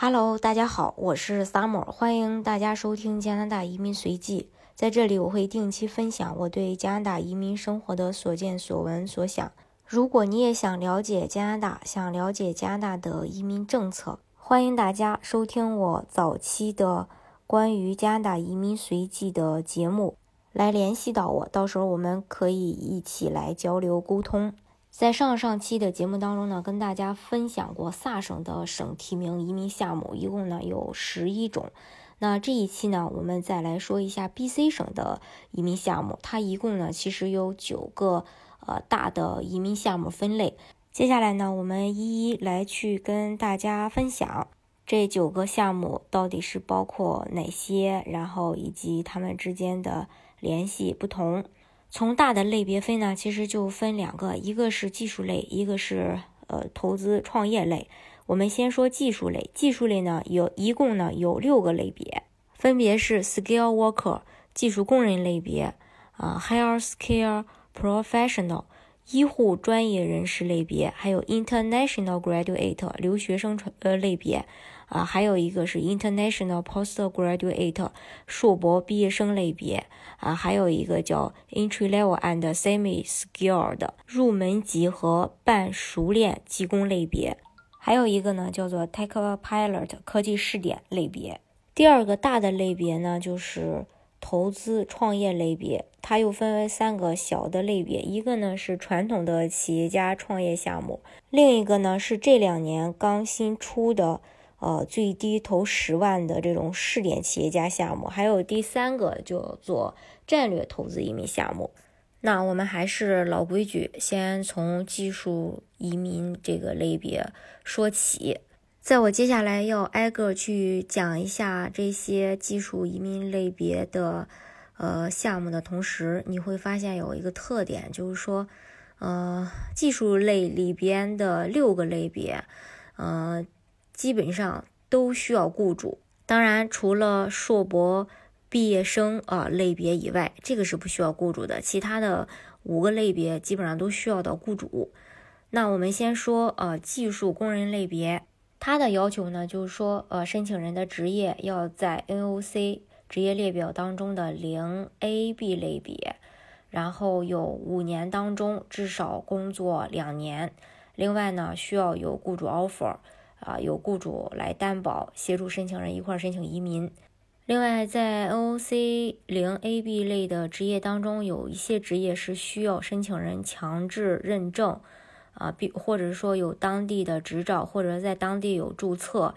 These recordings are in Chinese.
Hello，大家好，我是 Summer，欢迎大家收听加拿大移民随记。在这里，我会定期分享我对加拿大移民生活的所见所闻所想。如果你也想了解加拿大，想了解加拿大的移民政策，欢迎大家收听我早期的关于加拿大移民随记的节目，来联系到我，到时候我们可以一起来交流沟通。在上上期的节目当中呢，跟大家分享过萨省的省提名移民项目，一共呢有十一种。那这一期呢，我们再来说一下 BC 省的移民项目，它一共呢其实有九个呃大的移民项目分类。接下来呢，我们一一来去跟大家分享这九个项目到底是包括哪些，然后以及它们之间的联系不同。从大的类别分呢，其实就分两个，一个是技术类，一个是呃投资创业类。我们先说技术类，技术类呢有一共呢有六个类别，分别是 skill worker 技术工人类别，啊 health care professional 医护专业人士类别，还有 international graduate 留学生呃类别。啊，还有一个是 International Postgraduate 硕博毕业生类别啊，还有一个叫 Entry Level and Semi-Skilled 入门级和半熟练技工类别，还有一个呢叫做 Tech Pilot 科技试点类别。第二个大的类别呢就是投资创业类别，它又分为三个小的类别，一个呢是传统的企业家创业项目，另一个呢是这两年刚新出的。呃，最低投十万的这种试点企业家项目，还有第三个叫做战略投资移民项目。那我们还是老规矩，先从技术移民这个类别说起。在我接下来要挨个去讲一下这些技术移民类别的呃项目的同时，你会发现有一个特点，就是说，呃，技术类里边的六个类别，呃。基本上都需要雇主，当然除了硕博毕业生啊类别以外，这个是不需要雇主的。其他的五个类别基本上都需要到雇主。那我们先说呃技术工人类别，它的要求呢就是说呃申请人的职业要在 NOC 职业列表当中的零 A B 类别，然后有五年当中至少工作两年，另外呢需要有雇主 offer。啊，有雇主来担保，协助申请人一块申请移民。另外，在 NOC 零 AB 类的职业当中，有一些职业是需要申请人强制认证，啊，比或者说有当地的执照，或者在当地有注册，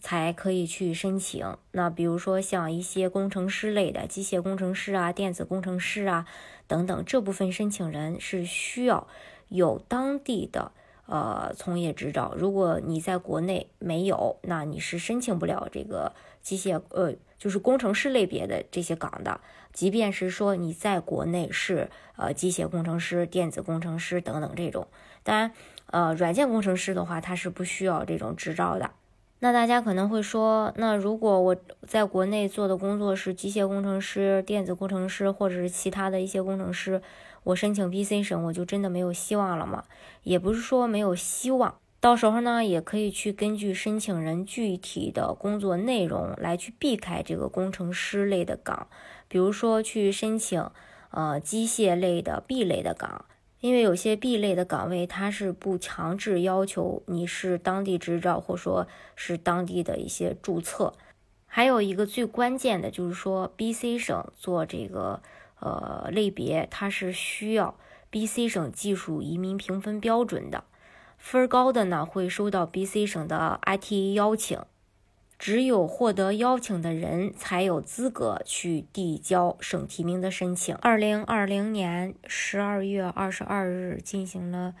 才可以去申请。那比如说像一些工程师类的，机械工程师啊、电子工程师啊等等，这部分申请人是需要有当地的。呃，从业执照，如果你在国内没有，那你是申请不了这个机械呃，就是工程师类别的这些岗的。即便是说你在国内是呃机械工程师、电子工程师等等这种，当然呃软件工程师的话，他是不需要这种执照的。那大家可能会说，那如果我在国内做的工作是机械工程师、电子工程师，或者是其他的一些工程师？我申请 BC 省，我就真的没有希望了吗？也不是说没有希望，到时候呢，也可以去根据申请人具体的工作内容来去避开这个工程师类的岗，比如说去申请呃机械类的 B 类的岗，因为有些 B 类的岗位它是不强制要求你是当地执照或说是当地的一些注册，还有一个最关键的就是说 BC 省做这个。呃，类别它是需要 BC 省技术移民评分标准的，分高的呢会收到 BC 省的 ITA 邀请，只有获得邀请的人才有资格去递交省提名的申请。二零二零年十二月二十二日进行了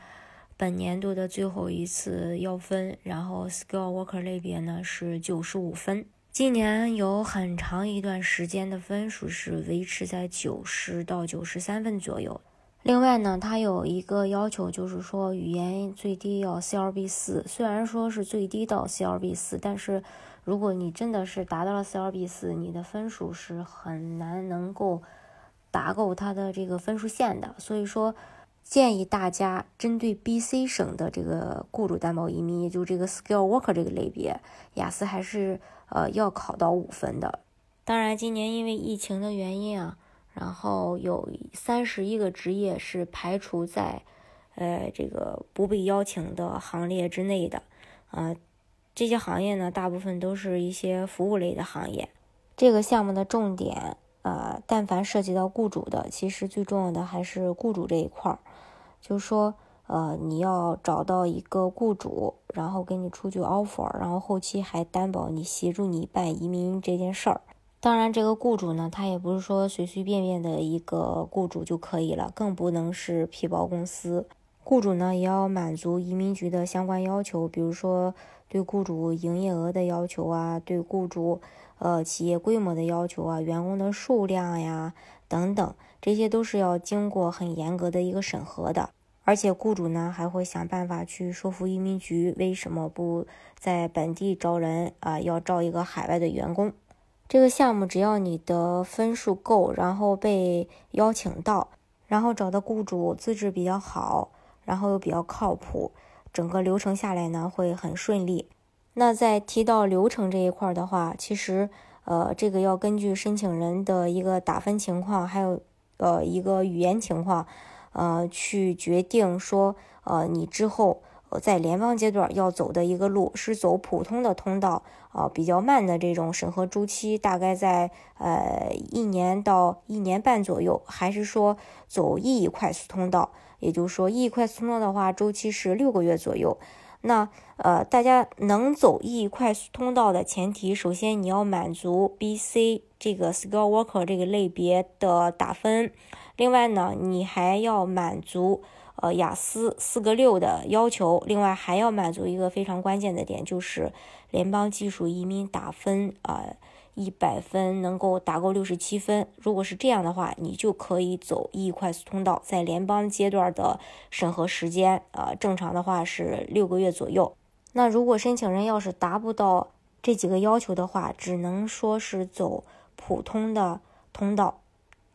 本年度的最后一次邀分，然后 Skill Worker 类别呢是九十五分。今年有很长一段时间的分数是维持在九十到九十三分左右。另外呢，它有一个要求，就是说语言最低要 CLB 四。虽然说是最低到 CLB 四，但是如果你真的是达到了 CLB 四，你的分数是很难能够达够它的这个分数线的。所以说，建议大家针对 BC 省的这个雇主担保移民，也就这个 skill worker 这个类别，雅思还是呃要考到五分的。当然，今年因为疫情的原因啊，然后有三十一个职业是排除在呃这个不被邀请的行列之内的。啊，这些行业呢，大部分都是一些服务类的行业。这个项目的重点。呃，但凡涉及到雇主的，其实最重要的还是雇主这一块儿，就是说，呃，你要找到一个雇主，然后给你出具 offer，然后后期还担保你协助你办移民这件事儿。当然，这个雇主呢，他也不是说随随便便的一个雇主就可以了，更不能是皮包公司。雇主呢，也要满足移民局的相关要求，比如说对雇主营业额的要求啊，对雇主。呃，企业规模的要求啊，员工的数量呀，等等，这些都是要经过很严格的一个审核的。而且雇主呢，还会想办法去说服移民局，为什么不在本地招人啊？要招一个海外的员工。这个项目只要你的分数够，然后被邀请到，然后找的雇主资质比较好，然后又比较靠谱，整个流程下来呢，会很顺利。那在提到流程这一块的话，其实，呃，这个要根据申请人的一个打分情况，还有，呃，一个语言情况，呃，去决定说，呃，你之后在联邦阶段要走的一个路是走普通的通道，啊，比较慢的这种审核周期大概在呃一年到一年半左右，还是说走 E 快速通道，也就是说 E 快速通道的话，周期是六个月左右。那呃，大家能走 E 快速通道的前提，首先你要满足 BC 这个 skill worker 这个类别的打分，另外呢，你还要满足呃雅思四个六的要求，另外还要满足一个非常关键的点，就是联邦技术移民打分啊。一百分能够打够六十七分，如果是这样的话，你就可以走 E 快速通道。在联邦阶段的审核时间，呃，正常的话是六个月左右。那如果申请人要是达不到这几个要求的话，只能说是走普通的通道。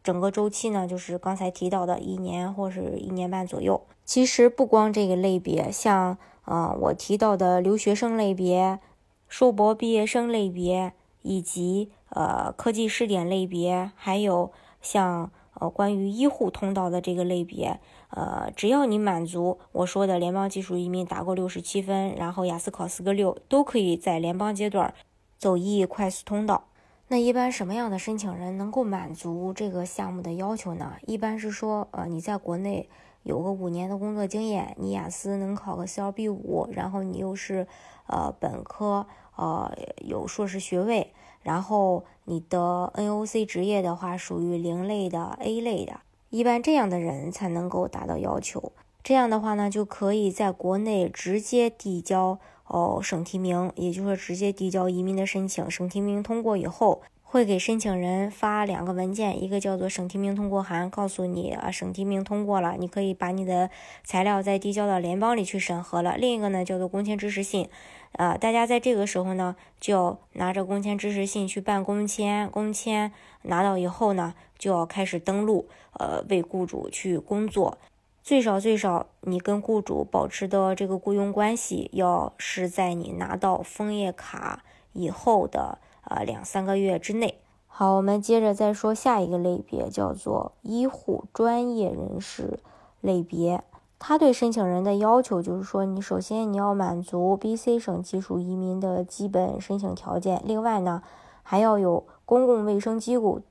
整个周期呢，就是刚才提到的一年或是一年半左右。其实不光这个类别，像呃我提到的留学生类别、硕博毕业生类别。以及呃科技试点类别，还有像呃关于医护通道的这个类别，呃只要你满足我说的联邦技术移民打过六十七分，然后雅思考四个六，都可以在联邦阶段走 E 快速通道。那一般什么样的申请人能够满足这个项目的要求呢？一般是说呃你在国内有个五年的工作经验，你雅思能考个 CLB 五，然后你又是呃本科。呃，有硕士学位，然后你的 NOC 职业的话属于零类的 A 类的，一般这样的人才能够达到要求。这样的话呢，就可以在国内直接递交哦省提名，也就是说直接递交移民的申请，省提名通过以后。会给申请人发两个文件，一个叫做省提名通过函，告诉你啊省提名通过了，你可以把你的材料再递交到联邦里去审核了。另一个呢叫做工签支持信，呃，大家在这个时候呢就要拿着工签支持信去办工签，工签拿到以后呢就要开始登录，呃，为雇主去工作。最少最少，你跟雇主保持的这个雇佣关系要是在你拿到枫叶卡以后的。啊，两三个月之内。好，我们接着再说下一个类别，叫做医护专业人士类别。他对申请人的要求就是说，你首先你要满足 BC 省技术移民的基本申请条件，另外呢，还要有公共卫生机构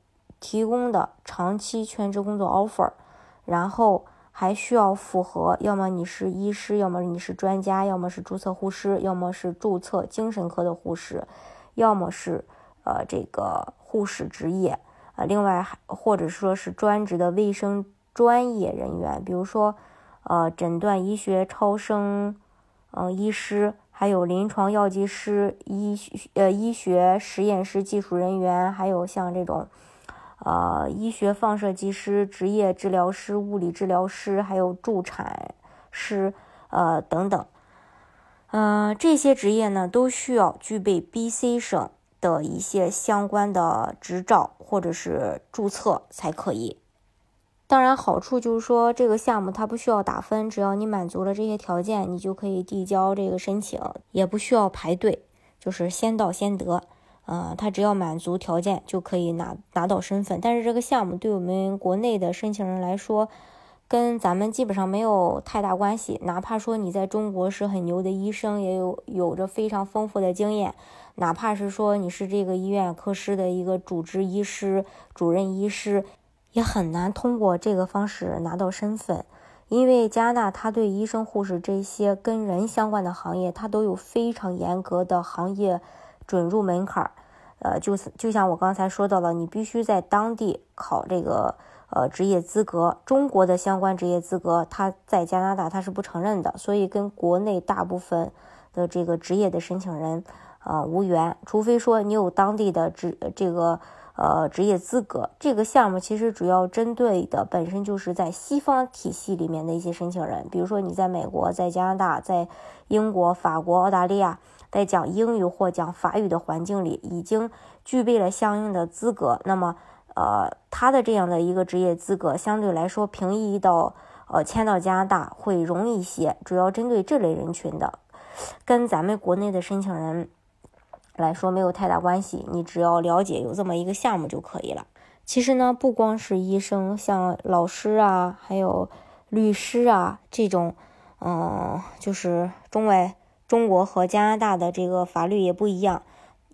提供的长期全职工作 offer，然后还需要符合，要么你是医师，要么你是专家，要么是注册护士，要么是注册精神科的护士。要么是呃这个护士职业，呃，另外还或者说是专职的卫生专业人员，比如说呃诊断医学超声嗯医师，还有临床药剂师、医呃医学实验室技术人员，还有像这种呃医学放射技师、职业治疗师、物理治疗师，还有助产师呃等等。嗯，这些职业呢都需要具备 BC 省的一些相关的执照或者是注册才可以。当然，好处就是说这个项目它不需要打分，只要你满足了这些条件，你就可以递交这个申请，也不需要排队，就是先到先得。呃，他只要满足条件就可以拿拿到身份。但是这个项目对我们国内的申请人来说，跟咱们基本上没有太大关系。哪怕说你在中国是很牛的医生，也有有着非常丰富的经验，哪怕是说你是这个医院科室的一个主治医师、主任医师，也很难通过这个方式拿到身份。因为加拿大它对医生、护士这些跟人相关的行业，它都有非常严格的行业。准入门槛儿，呃，就是就像我刚才说到了，你必须在当地考这个呃职业资格，中国的相关职业资格，它在加拿大它是不承认的，所以跟国内大部分的这个职业的申请人啊无缘，除非说你有当地的职这个呃职业资格。这个项目其实主要针对的本身就是在西方体系里面的一些申请人，比如说你在美国、在加拿大、在英国、法国、澳大利亚。在讲英语或讲法语的环境里，已经具备了相应的资格。那么，呃，他的这样的一个职业资格，相对来说平移到呃迁到加拿大会容易一些。主要针对这类人群的，跟咱们国内的申请人来说没有太大关系。你只要了解有这么一个项目就可以了。其实呢，不光是医生，像老师啊，还有律师啊这种，嗯，就是中外。中国和加拿大的这个法律也不一样，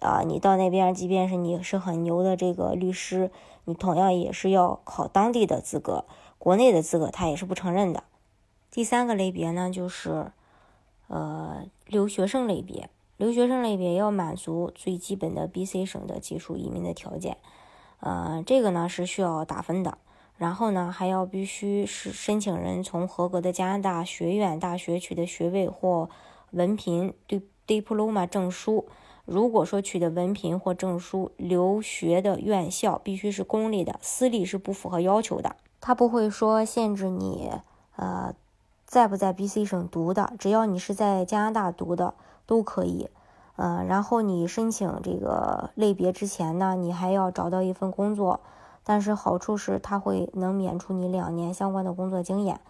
啊，你到那边，即便是你是很牛的这个律师，你同样也是要考当地的资格，国内的资格他也是不承认的。第三个类别呢，就是呃留学生类别，留学生类别要满足最基本的 BC 省的技术移民的条件，呃，这个呢是需要打分的，然后呢还要必须是申请人从合格的加拿大学院大学取得学位或。文凭对 diploma 证书，如果说取得文凭或证书，留学的院校必须是公立的，私立是不符合要求的。他不会说限制你，呃，在不在 BC 省读的，只要你是在加拿大读的都可以。嗯，然后你申请这个类别之前呢，你还要找到一份工作，但是好处是他会能免除你两年相关的工作经验。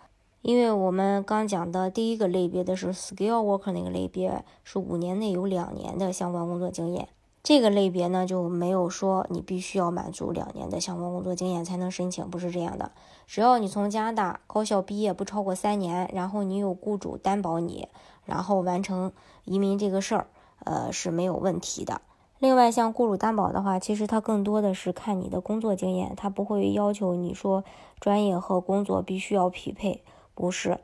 因为我们刚讲的第一个类别的是 skill worker 那个类别，是五年内有两年的相关工作经验。这个类别呢就没有说你必须要满足两年的相关工作经验才能申请，不是这样的。只要你从加拿大高校毕业不超过三年，然后你有雇主担保你，然后完成移民这个事儿，呃是没有问题的。另外，像雇主担保的话，其实它更多的是看你的工作经验，它不会要求你说专业和工作必须要匹配。不是，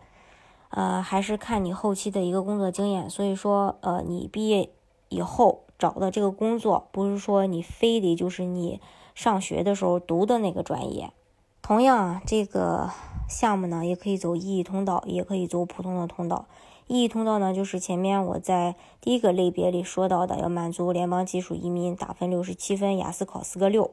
呃，还是看你后期的一个工作经验。所以说，呃，你毕业以后找的这个工作，不是说你非得就是你上学的时候读的那个专业。同样，这个项目呢，也可以走 EE 通道，也可以走普通的通道。EE 通道呢，就是前面我在第一个类别里说到的，要满足联邦技术移民打分六十七分，雅思考四个六，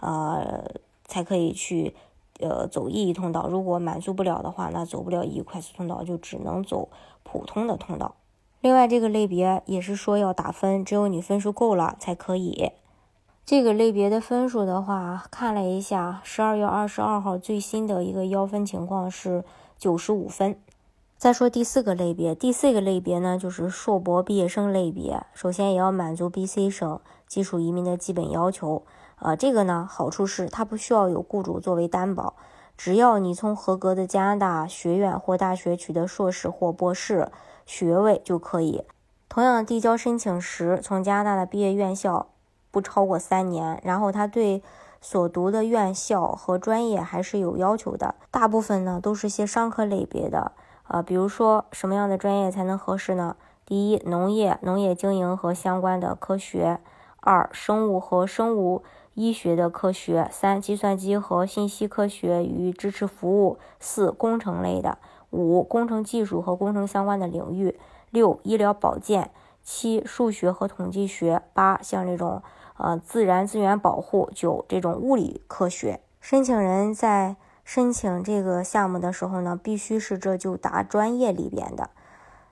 呃，才可以去。呃，走 EE 通道，如果满足不了的话，那走不了 e 快速通道，就只能走普通的通道。另外，这个类别也是说要打分，只有你分数够了才可以。这个类别的分数的话，看了一下，十二月二十二号最新的一个腰分情况是九十五分。再说第四个类别，第四个类别呢，就是硕博毕业生类别，首先也要满足 BC 省技术移民的基本要求。啊，这个呢，好处是它不需要有雇主作为担保，只要你从合格的加拿大学院或大学取得硕士或博士学位就可以。同样，递交申请时，从加拿大的毕业院校不超过三年，然后他对所读的院校和专业还是有要求的。大部分呢都是些商科类别的，啊，比如说什么样的专业才能合适呢？第一，农业、农业经营和相关的科学；二，生物和生物。医学的科学，三计算机和信息科学与支持服务，四工程类的，五工程技术和工程相关的领域，六医疗保健，七数学和统计学，八像这种呃自然资源保护，九这种物理科学。申请人在申请这个项目的时候呢，必须是这就答专业里边的，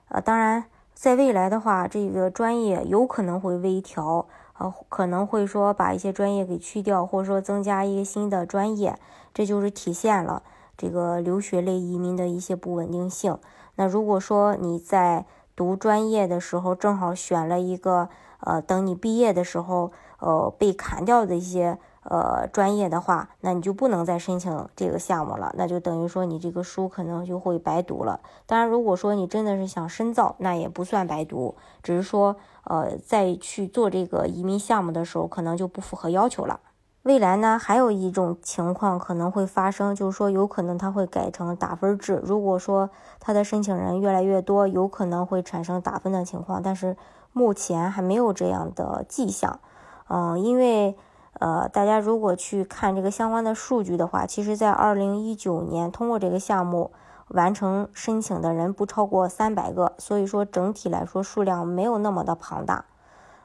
呃，当然在未来的话，这个专业有可能会微调。呃，可能会说把一些专业给去掉，或者说增加一个新的专业，这就是体现了这个留学类移民的一些不稳定性。那如果说你在读专业的时候正好选了一个，呃，等你毕业的时候，呃，被砍掉的一些。呃，专业的话，那你就不能再申请这个项目了，那就等于说你这个书可能就会白读了。当然，如果说你真的是想深造，那也不算白读，只是说，呃，在去做这个移民项目的时候，可能就不符合要求了。未来呢，还有一种情况可能会发生，就是说有可能它会改成打分制。如果说它的申请人越来越多，有可能会产生打分的情况，但是目前还没有这样的迹象。嗯，因为。呃，大家如果去看这个相关的数据的话，其实，在二零一九年通过这个项目完成申请的人不超过三百个，所以说整体来说数量没有那么的庞大。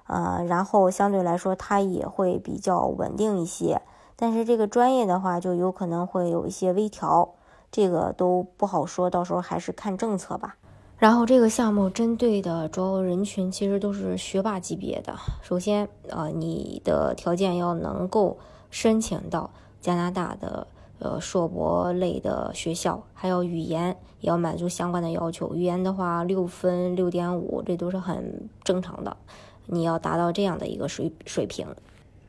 呃，然后相对来说它也会比较稳定一些，但是这个专业的话就有可能会有一些微调，这个都不好说，到时候还是看政策吧。然后这个项目针对的主要人群其实都是学霸级别的。首先，呃，你的条件要能够申请到加拿大的呃硕博类的学校，还有语言也要满足相关的要求。语言的话，六分、六点五，这都是很正常的。你要达到这样的一个水水平。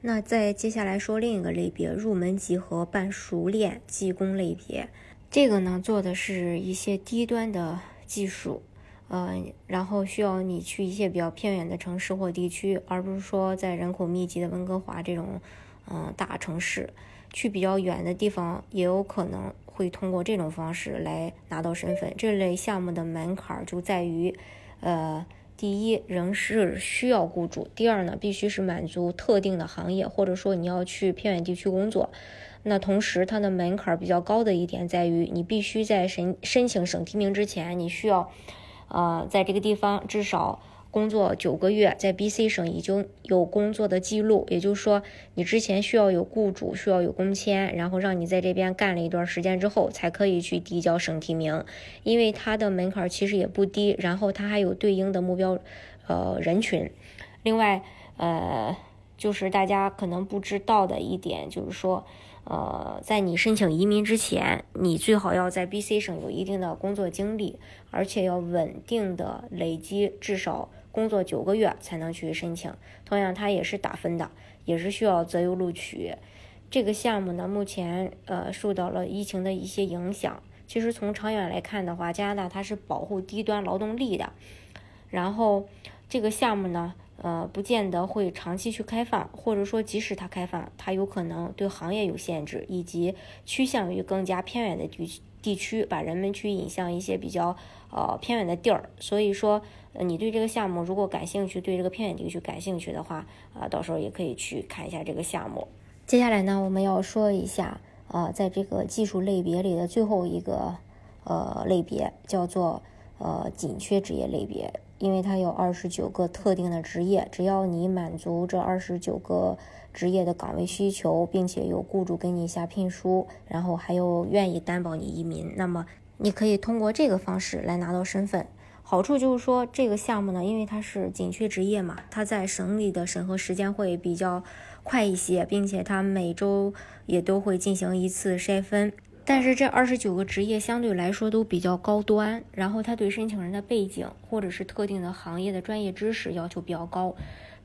那再接下来说另一个类别，入门级和半熟练技工类别，这个呢做的是一些低端的。技术，呃，然后需要你去一些比较偏远的城市或地区，而不是说在人口密集的温哥华这种，嗯，大城市，去比较远的地方，也有可能会通过这种方式来拿到身份。这类项目的门槛就在于，呃，第一，仍是需要雇主；第二呢，必须是满足特定的行业，或者说你要去偏远地区工作。那同时，它的门槛比较高的一点在于，你必须在申申请省提名之前，你需要，呃，在这个地方至少工作九个月，在 BC 省已经有工作的记录，也就是说，你之前需要有雇主，需要有工签，然后让你在这边干了一段时间之后，才可以去递交省提名。因为它的门槛其实也不低，然后它还有对应的目标，呃，人群。另外，呃，就是大家可能不知道的一点，就是说。呃，在你申请移民之前，你最好要在 BC 省有一定的工作经历，而且要稳定的累积至少工作九个月才能去申请。同样，它也是打分的，也是需要择优录取。这个项目呢，目前呃受到了疫情的一些影响。其实从长远来看的话，加拿大它是保护低端劳动力的。然后这个项目呢。呃，不见得会长期去开放，或者说即使它开放，它有可能对行业有限制，以及趋向于更加偏远的地地区，把人们去引向一些比较呃偏远的地儿。所以说，呃，你对这个项目如果感兴趣，对这个偏远地区感兴趣的话，啊，到时候也可以去看一下这个项目。接下来呢，我们要说一下，呃，在这个技术类别里的最后一个呃类别，叫做呃紧缺职业类别。因为它有二十九个特定的职业，只要你满足这二十九个职业的岗位需求，并且有雇主给你下聘书，然后还有愿意担保你移民，那么你可以通过这个方式来拿到身份。好处就是说，这个项目呢，因为它是紧缺职业嘛，它在省里的审核时间会比较快一些，并且它每周也都会进行一次筛分。但是这二十九个职业相对来说都比较高端，然后他对申请人的背景或者是特定的行业的专业知识要求比较高，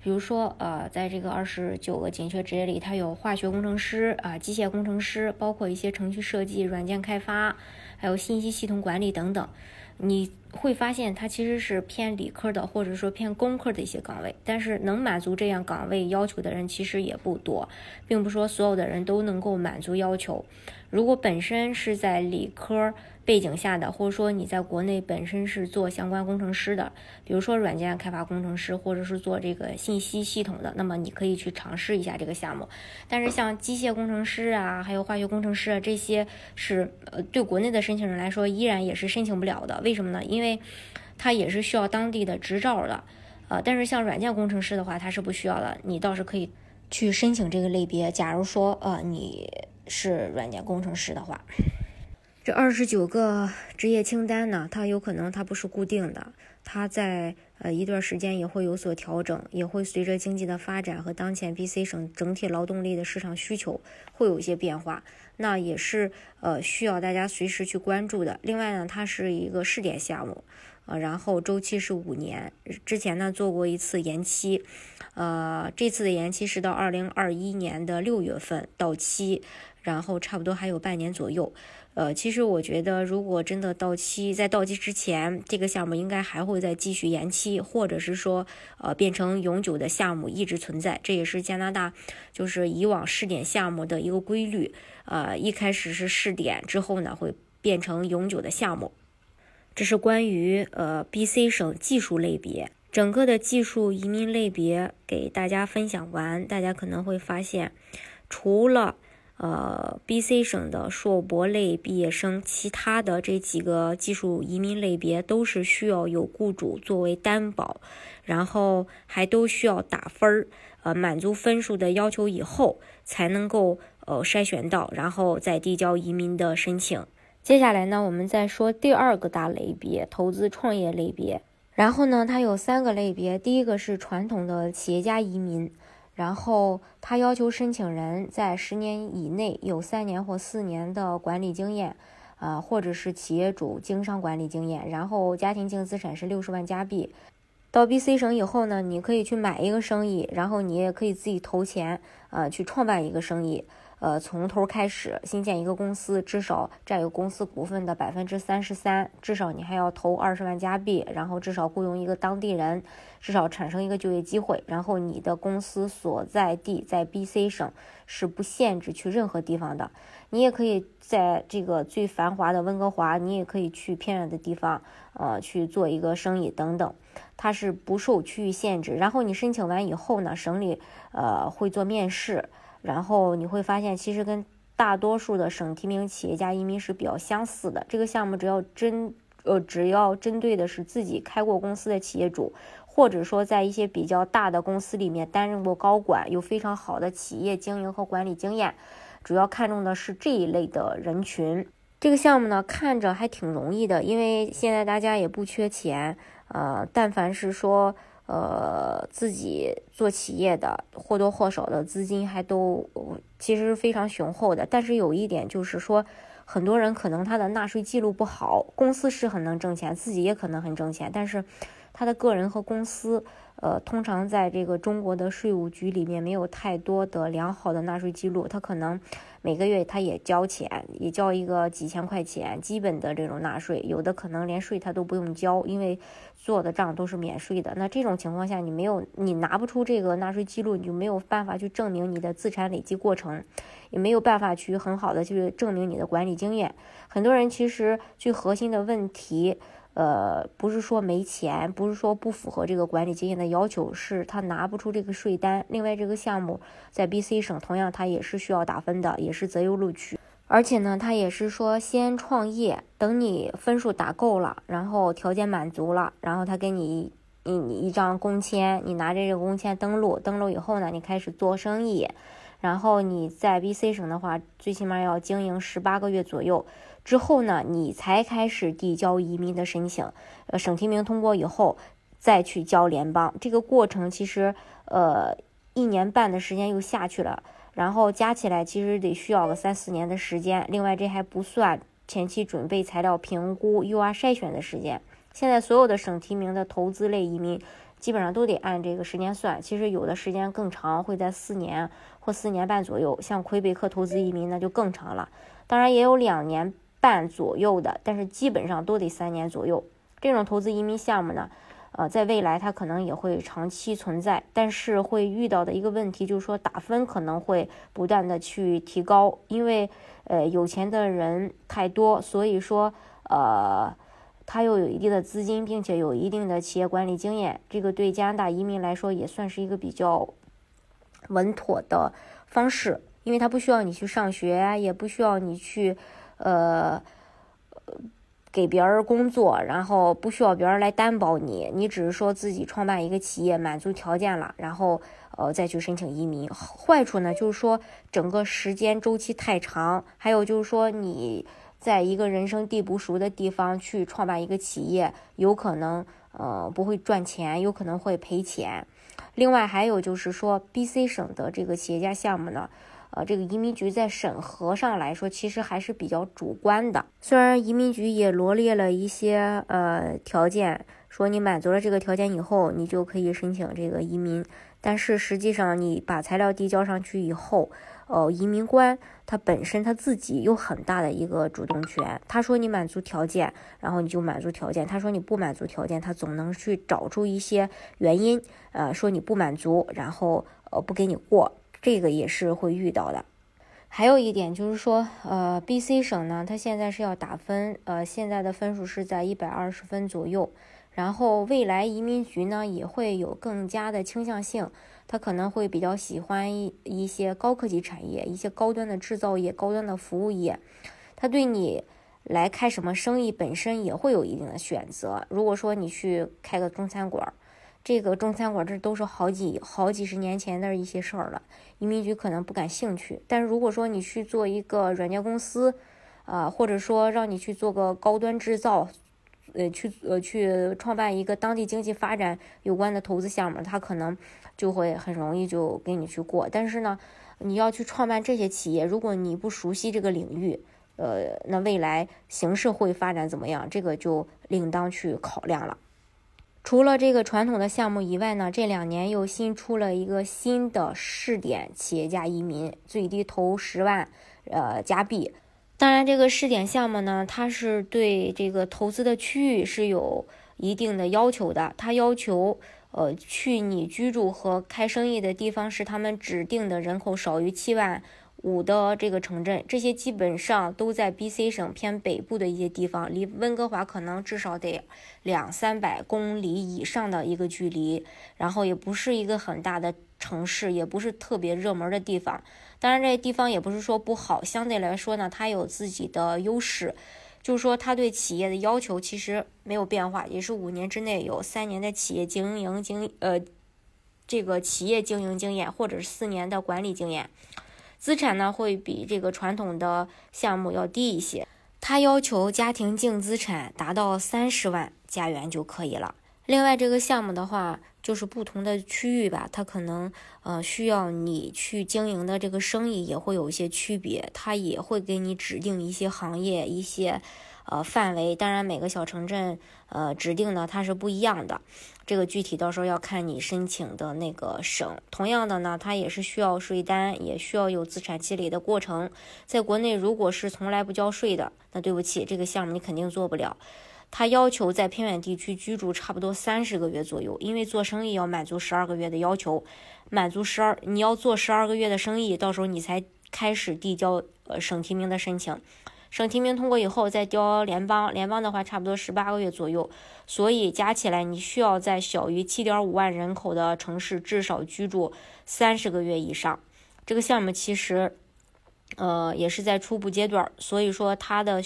比如说呃，在这个二十九个紧缺职业里，它有化学工程师啊、机械工程师，包括一些程序设计、软件开发，还有信息系统管理等等。你会发现它其实是偏理科的，或者说偏工科的一些岗位，但是能满足这样岗位要求的人其实也不多，并不说所有的人都能够满足要求。如果本身是在理科背景下的，或者说你在国内本身是做相关工程师的，比如说软件开发工程师，或者是做这个信息系统的，那么你可以去尝试一下这个项目。但是像机械工程师啊，还有化学工程师啊，这些是呃对国内的申请人来说依然也是申请不了的。为什么呢？因为它也是需要当地的执照的，呃，但是像软件工程师的话，它是不需要的。你倒是可以去申请这个类别。假如说呃你。是软件工程师的话，这二十九个职业清单呢，它有可能它不是固定的，它在呃一段时间也会有所调整，也会随着经济的发展和当前 BC 省整体劳动力的市场需求会有一些变化，那也是呃需要大家随时去关注的。另外呢，它是一个试点项目，呃，然后周期是五年，之前呢做过一次延期，呃，这次的延期是到二零二一年的六月份到期，然后差不多还有半年左右。呃，其实我觉得，如果真的到期，在到期之前，这个项目应该还会再继续延期，或者是说，呃，变成永久的项目一直存在。这也是加拿大就是以往试点项目的一个规律。呃，一开始是试点，之后呢会变成永久的项目。这是关于呃 BC 省技术类别整个的技术移民类别给大家分享完，大家可能会发现，除了呃，BC 省的硕博类毕业生，其他的这几个技术移民类别都是需要有雇主作为担保，然后还都需要打分儿，呃，满足分数的要求以后才能够呃筛选到，然后再递交移民的申请。接下来呢，我们再说第二个大类别——投资创业类别。然后呢，它有三个类别，第一个是传统的企业家移民。然后他要求申请人在十年以内有三年或四年的管理经验，啊，或者是企业主经商管理经验。然后家庭净资产是六十万加币。到 BC 省以后呢，你可以去买一个生意，然后你也可以自己投钱，呃，去创办一个生意。呃，从头开始新建一个公司，至少占有公司股份的百分之三十三，至少你还要投二十万加币，然后至少雇佣一个当地人，至少产生一个就业机会，然后你的公司所在地在 BC 省是不限制去任何地方的，你也可以在这个最繁华的温哥华，你也可以去偏远的地方，呃，去做一个生意等等，它是不受区域限制。然后你申请完以后呢，省里呃会做面试。然后你会发现，其实跟大多数的省提名企业家移民是比较相似的。这个项目只要针呃，只要针对的是自己开过公司的企业主，或者说在一些比较大的公司里面担任过高管，有非常好的企业经营和管理经验，主要看重的是这一类的人群。这个项目呢，看着还挺容易的，因为现在大家也不缺钱，呃，但凡是说。呃，自己做企业的或多或少的资金还都其实非常雄厚的，但是有一点就是说，很多人可能他的纳税记录不好，公司是很能挣钱，自己也可能很挣钱，但是他的个人和公司，呃，通常在这个中国的税务局里面没有太多的良好的纳税记录，他可能。每个月他也交钱，也交一个几千块钱基本的这种纳税，有的可能连税他都不用交，因为做的账都是免税的。那这种情况下，你没有你拿不出这个纳税记录，你就没有办法去证明你的资产累积过程，也没有办法去很好的去证明你的管理经验。很多人其实最核心的问题。呃，不是说没钱，不是说不符合这个管理经验的要求，是他拿不出这个税单。另外，这个项目在 BC 省同样，他也是需要打分的，也是择优录取。而且呢，他也是说先创业，等你分数打够了，然后条件满足了，然后他给你一你一张工签，你拿着这个工签登录，登录以后呢，你开始做生意。然后你在 BC 省的话，最起码要经营十八个月左右。之后呢，你才开始递交移民的申请，呃，省提名通过以后，再去交联邦。这个过程其实，呃，一年半的时间又下去了，然后加起来其实得需要个三四年的时间。另外，这还不算前期准备材料、评估、UR 筛选的时间。现在所有的省提名的投资类移民，基本上都得按这个时间算。其实有的时间更长，会在四年或四年半左右。像魁北克投资移民那就更长了，当然也有两年。半左右的，但是基本上都得三年左右。这种投资移民项目呢，呃，在未来它可能也会长期存在，但是会遇到的一个问题就是说打分可能会不断的去提高，因为呃有钱的人太多，所以说呃他又有一定的资金，并且有一定的企业管理经验，这个对加拿大移民来说也算是一个比较稳妥的方式，因为他不需要你去上学，也不需要你去。呃，给别人工作，然后不需要别人来担保你，你只是说自己创办一个企业，满足条件了，然后呃再去申请移民。坏处呢，就是说整个时间周期太长，还有就是说你在一个人生地不熟的地方去创办一个企业，有可能呃，不会赚钱，有可能会赔钱。另外还有就是说，BC 省的这个企业家项目呢，呃，这个移民局在审核上来说，其实还是比较主观的。虽然移民局也罗列了一些呃条件，说你满足了这个条件以后，你就可以申请这个移民，但是实际上你把材料递交上去以后，呃，移民官他本身他自己有很大的一个主动权。他说你满足条件，然后你就满足条件；他说你不满足条件，他总能去找出一些原因，呃，说你不满足，然后呃不给你过。这个也是会遇到的。还有一点就是说，呃，BC 省呢，它现在是要打分，呃，现在的分数是在一百二十分左右。然后未来移民局呢也会有更加的倾向性。他可能会比较喜欢一一些高科技产业，一些高端的制造业、高端的服务业。他对你来开什么生意本身也会有一定的选择。如果说你去开个中餐馆，这个中餐馆这都是好几好几十年前的一些事儿了，移民局可能不感兴趣。但是如果说你去做一个软件公司，啊，或者说让你去做个高端制造，呃，去呃去创办一个当地经济发展有关的投资项目，他可能。就会很容易就给你去过，但是呢，你要去创办这些企业，如果你不熟悉这个领域，呃，那未来形势会发展怎么样？这个就另当去考量了。除了这个传统的项目以外呢，这两年又新出了一个新的试点企业家移民，最低投十万呃加币。当然，这个试点项目呢，它是对这个投资的区域是有一定的要求的，它要求。呃，去你居住和开生意的地方是他们指定的人口少于七万五的这个城镇，这些基本上都在 BC 省偏北部的一些地方，离温哥华可能至少得两三百公里以上的一个距离，然后也不是一个很大的城市，也不是特别热门的地方。当然，这些地方也不是说不好，相对来说呢，它有自己的优势。就是说，他对企业的要求其实没有变化，也是五年之内有三年的企业经营经呃这个企业经营经验，或者是四年的管理经验。资产呢会比这个传统的项目要低一些，他要求家庭净资产达到三十万加元就可以了。另外，这个项目的话。就是不同的区域吧，它可能呃需要你去经营的这个生意也会有一些区别，它也会给你指定一些行业、一些呃范围。当然，每个小城镇呃指定的它是不一样的，这个具体到时候要看你申请的那个省。同样的呢，它也是需要税单，也需要有资产积累的过程。在国内，如果是从来不交税的，那对不起，这个项目你肯定做不了。他要求在偏远地区居住差不多三十个月左右，因为做生意要满足十二个月的要求，满足十二，你要做十二个月的生意，到时候你才开始递交呃省提名的申请，省提名通过以后再交联邦，联邦的话差不多十八个月左右，所以加起来你需要在小于七点五万人口的城市至少居住三十个月以上。这个项目其实，呃，也是在初步阶段，所以说它的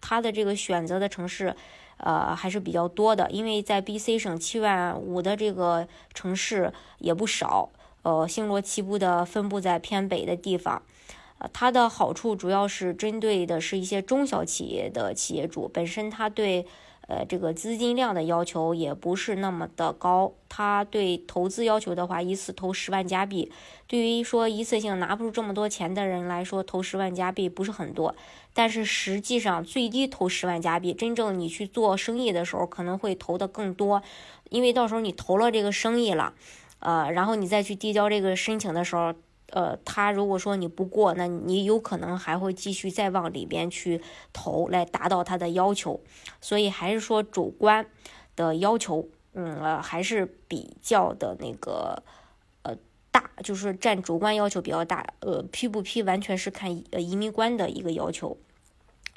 它的这个选择的城市。呃，还是比较多的，因为在 BC 省七万五的这个城市也不少，呃，星罗棋布的分布在偏北的地方，呃，它的好处主要是针对的是一些中小企业的企业主，本身它对。呃，这个资金量的要求也不是那么的高。他对投资要求的话，一次投十万加币，对于说一次性拿不出这么多钱的人来说，投十万加币不是很多。但是实际上最低投十万加币，真正你去做生意的时候，可能会投的更多，因为到时候你投了这个生意了，呃，然后你再去递交这个申请的时候。呃，他如果说你不过，那你有可能还会继续再往里边去投，来达到他的要求。所以还是说主观的要求，嗯呃，还是比较的那个呃大，就是占主观要求比较大。呃，批不批完全是看呃移民官的一个要求。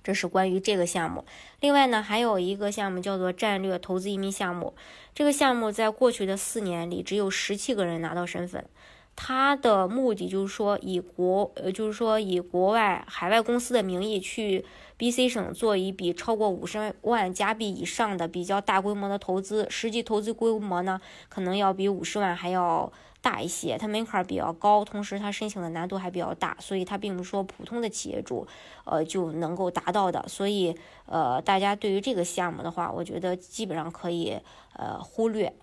这是关于这个项目。另外呢，还有一个项目叫做战略投资移民项目。这个项目在过去的四年里，只有十七个人拿到身份。他的目的就是说，以国呃，就是说以国外海外公司的名义去 BC 省做一笔超过五十万加币以上的比较大规模的投资，实际投资规模呢，可能要比五十万还要大一些，它门槛比较高，同时它申请的难度还比较大，所以它并不是说普通的企业主呃就能够达到的。所以呃，大家对于这个项目的话，我觉得基本上可以呃忽略。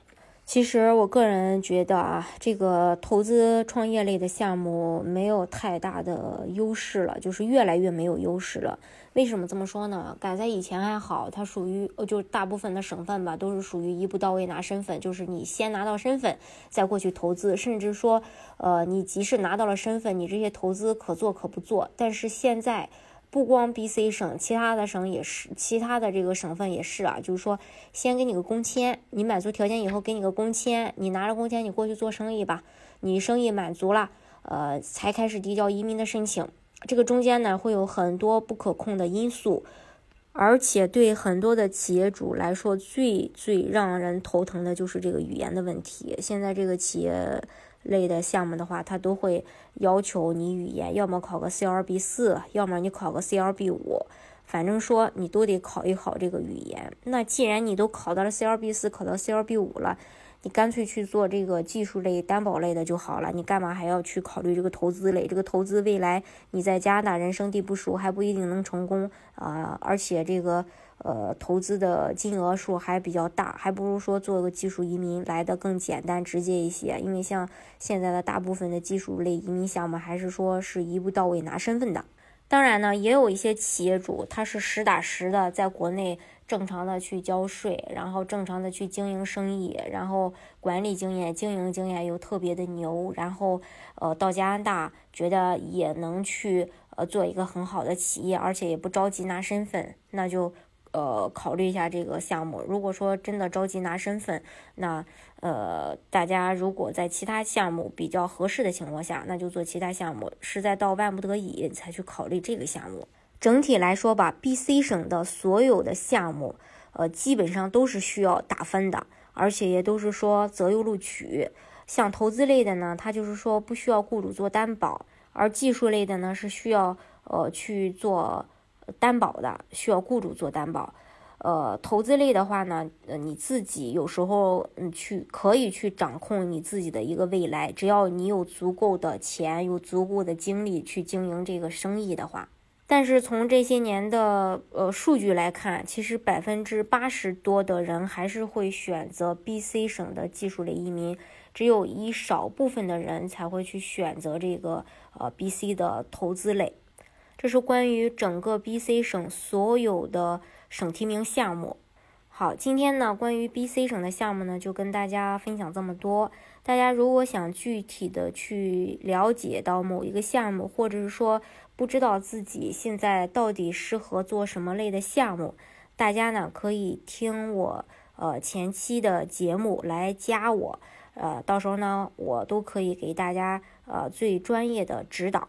其实我个人觉得啊，这个投资创业类的项目没有太大的优势了，就是越来越没有优势了。为什么这么说呢？赶在以前还好，它属于呃，就大部分的省份吧，都是属于一步到位拿身份，就是你先拿到身份再过去投资，甚至说，呃，你即使拿到了身份，你这些投资可做可不做。但是现在。不光 B、C 省，其他的省也是，其他的这个省份也是啊。就是说，先给你个工签，你满足条件以后给你个工签，你拿着工签你过去做生意吧。你生意满足了，呃，才开始递交移民的申请。这个中间呢会有很多不可控的因素，而且对很多的企业主来说，最最让人头疼的就是这个语言的问题。现在这个企业。类的项目的话，他都会要求你语言，要么考个 CLB 四，要么你考个 CLB 五，反正说你都得考一考这个语言。那既然你都考到了 CLB 四，考到 CLB 五了，你干脆去做这个技术类、担保类的就好了。你干嘛还要去考虑这个投资类？这个投资未来你在加拿大人生地不熟，还不一定能成功啊！而且这个。呃，投资的金额数还比较大，还不如说做个技术移民来的更简单直接一些。因为像现在的大部分的技术类移民项目，还是说是一步到位拿身份的。当然呢，也有一些企业主他是实打实的在国内正常的去交税，然后正常的去经营生意，然后管理经验、经营经验又特别的牛，然后呃到加拿大觉得也能去呃做一个很好的企业，而且也不着急拿身份，那就。呃，考虑一下这个项目。如果说真的着急拿身份，那呃，大家如果在其他项目比较合适的情况下，那就做其他项目。实在到万不得已才去考虑这个项目。整体来说吧，BC 省的所有的项目，呃，基本上都是需要打分的，而且也都是说择优录取。像投资类的呢，它就是说不需要雇主做担保，而技术类的呢是需要呃去做。担保的需要雇主做担保，呃，投资类的话呢，呃，你自己有时候嗯去可以去掌控你自己的一个未来，只要你有足够的钱，有足够的精力去经营这个生意的话。但是从这些年的呃数据来看，其实百分之八十多的人还是会选择 B、C 省的技术类移民，只有一少部分的人才会去选择这个呃 B、C 的投资类。这是关于整个 BC 省所有的省提名项目。好，今天呢，关于 BC 省的项目呢，就跟大家分享这么多。大家如果想具体的去了解到某一个项目，或者是说不知道自己现在到底适合做什么类的项目，大家呢可以听我呃前期的节目来加我，呃，到时候呢我都可以给大家呃最专业的指导。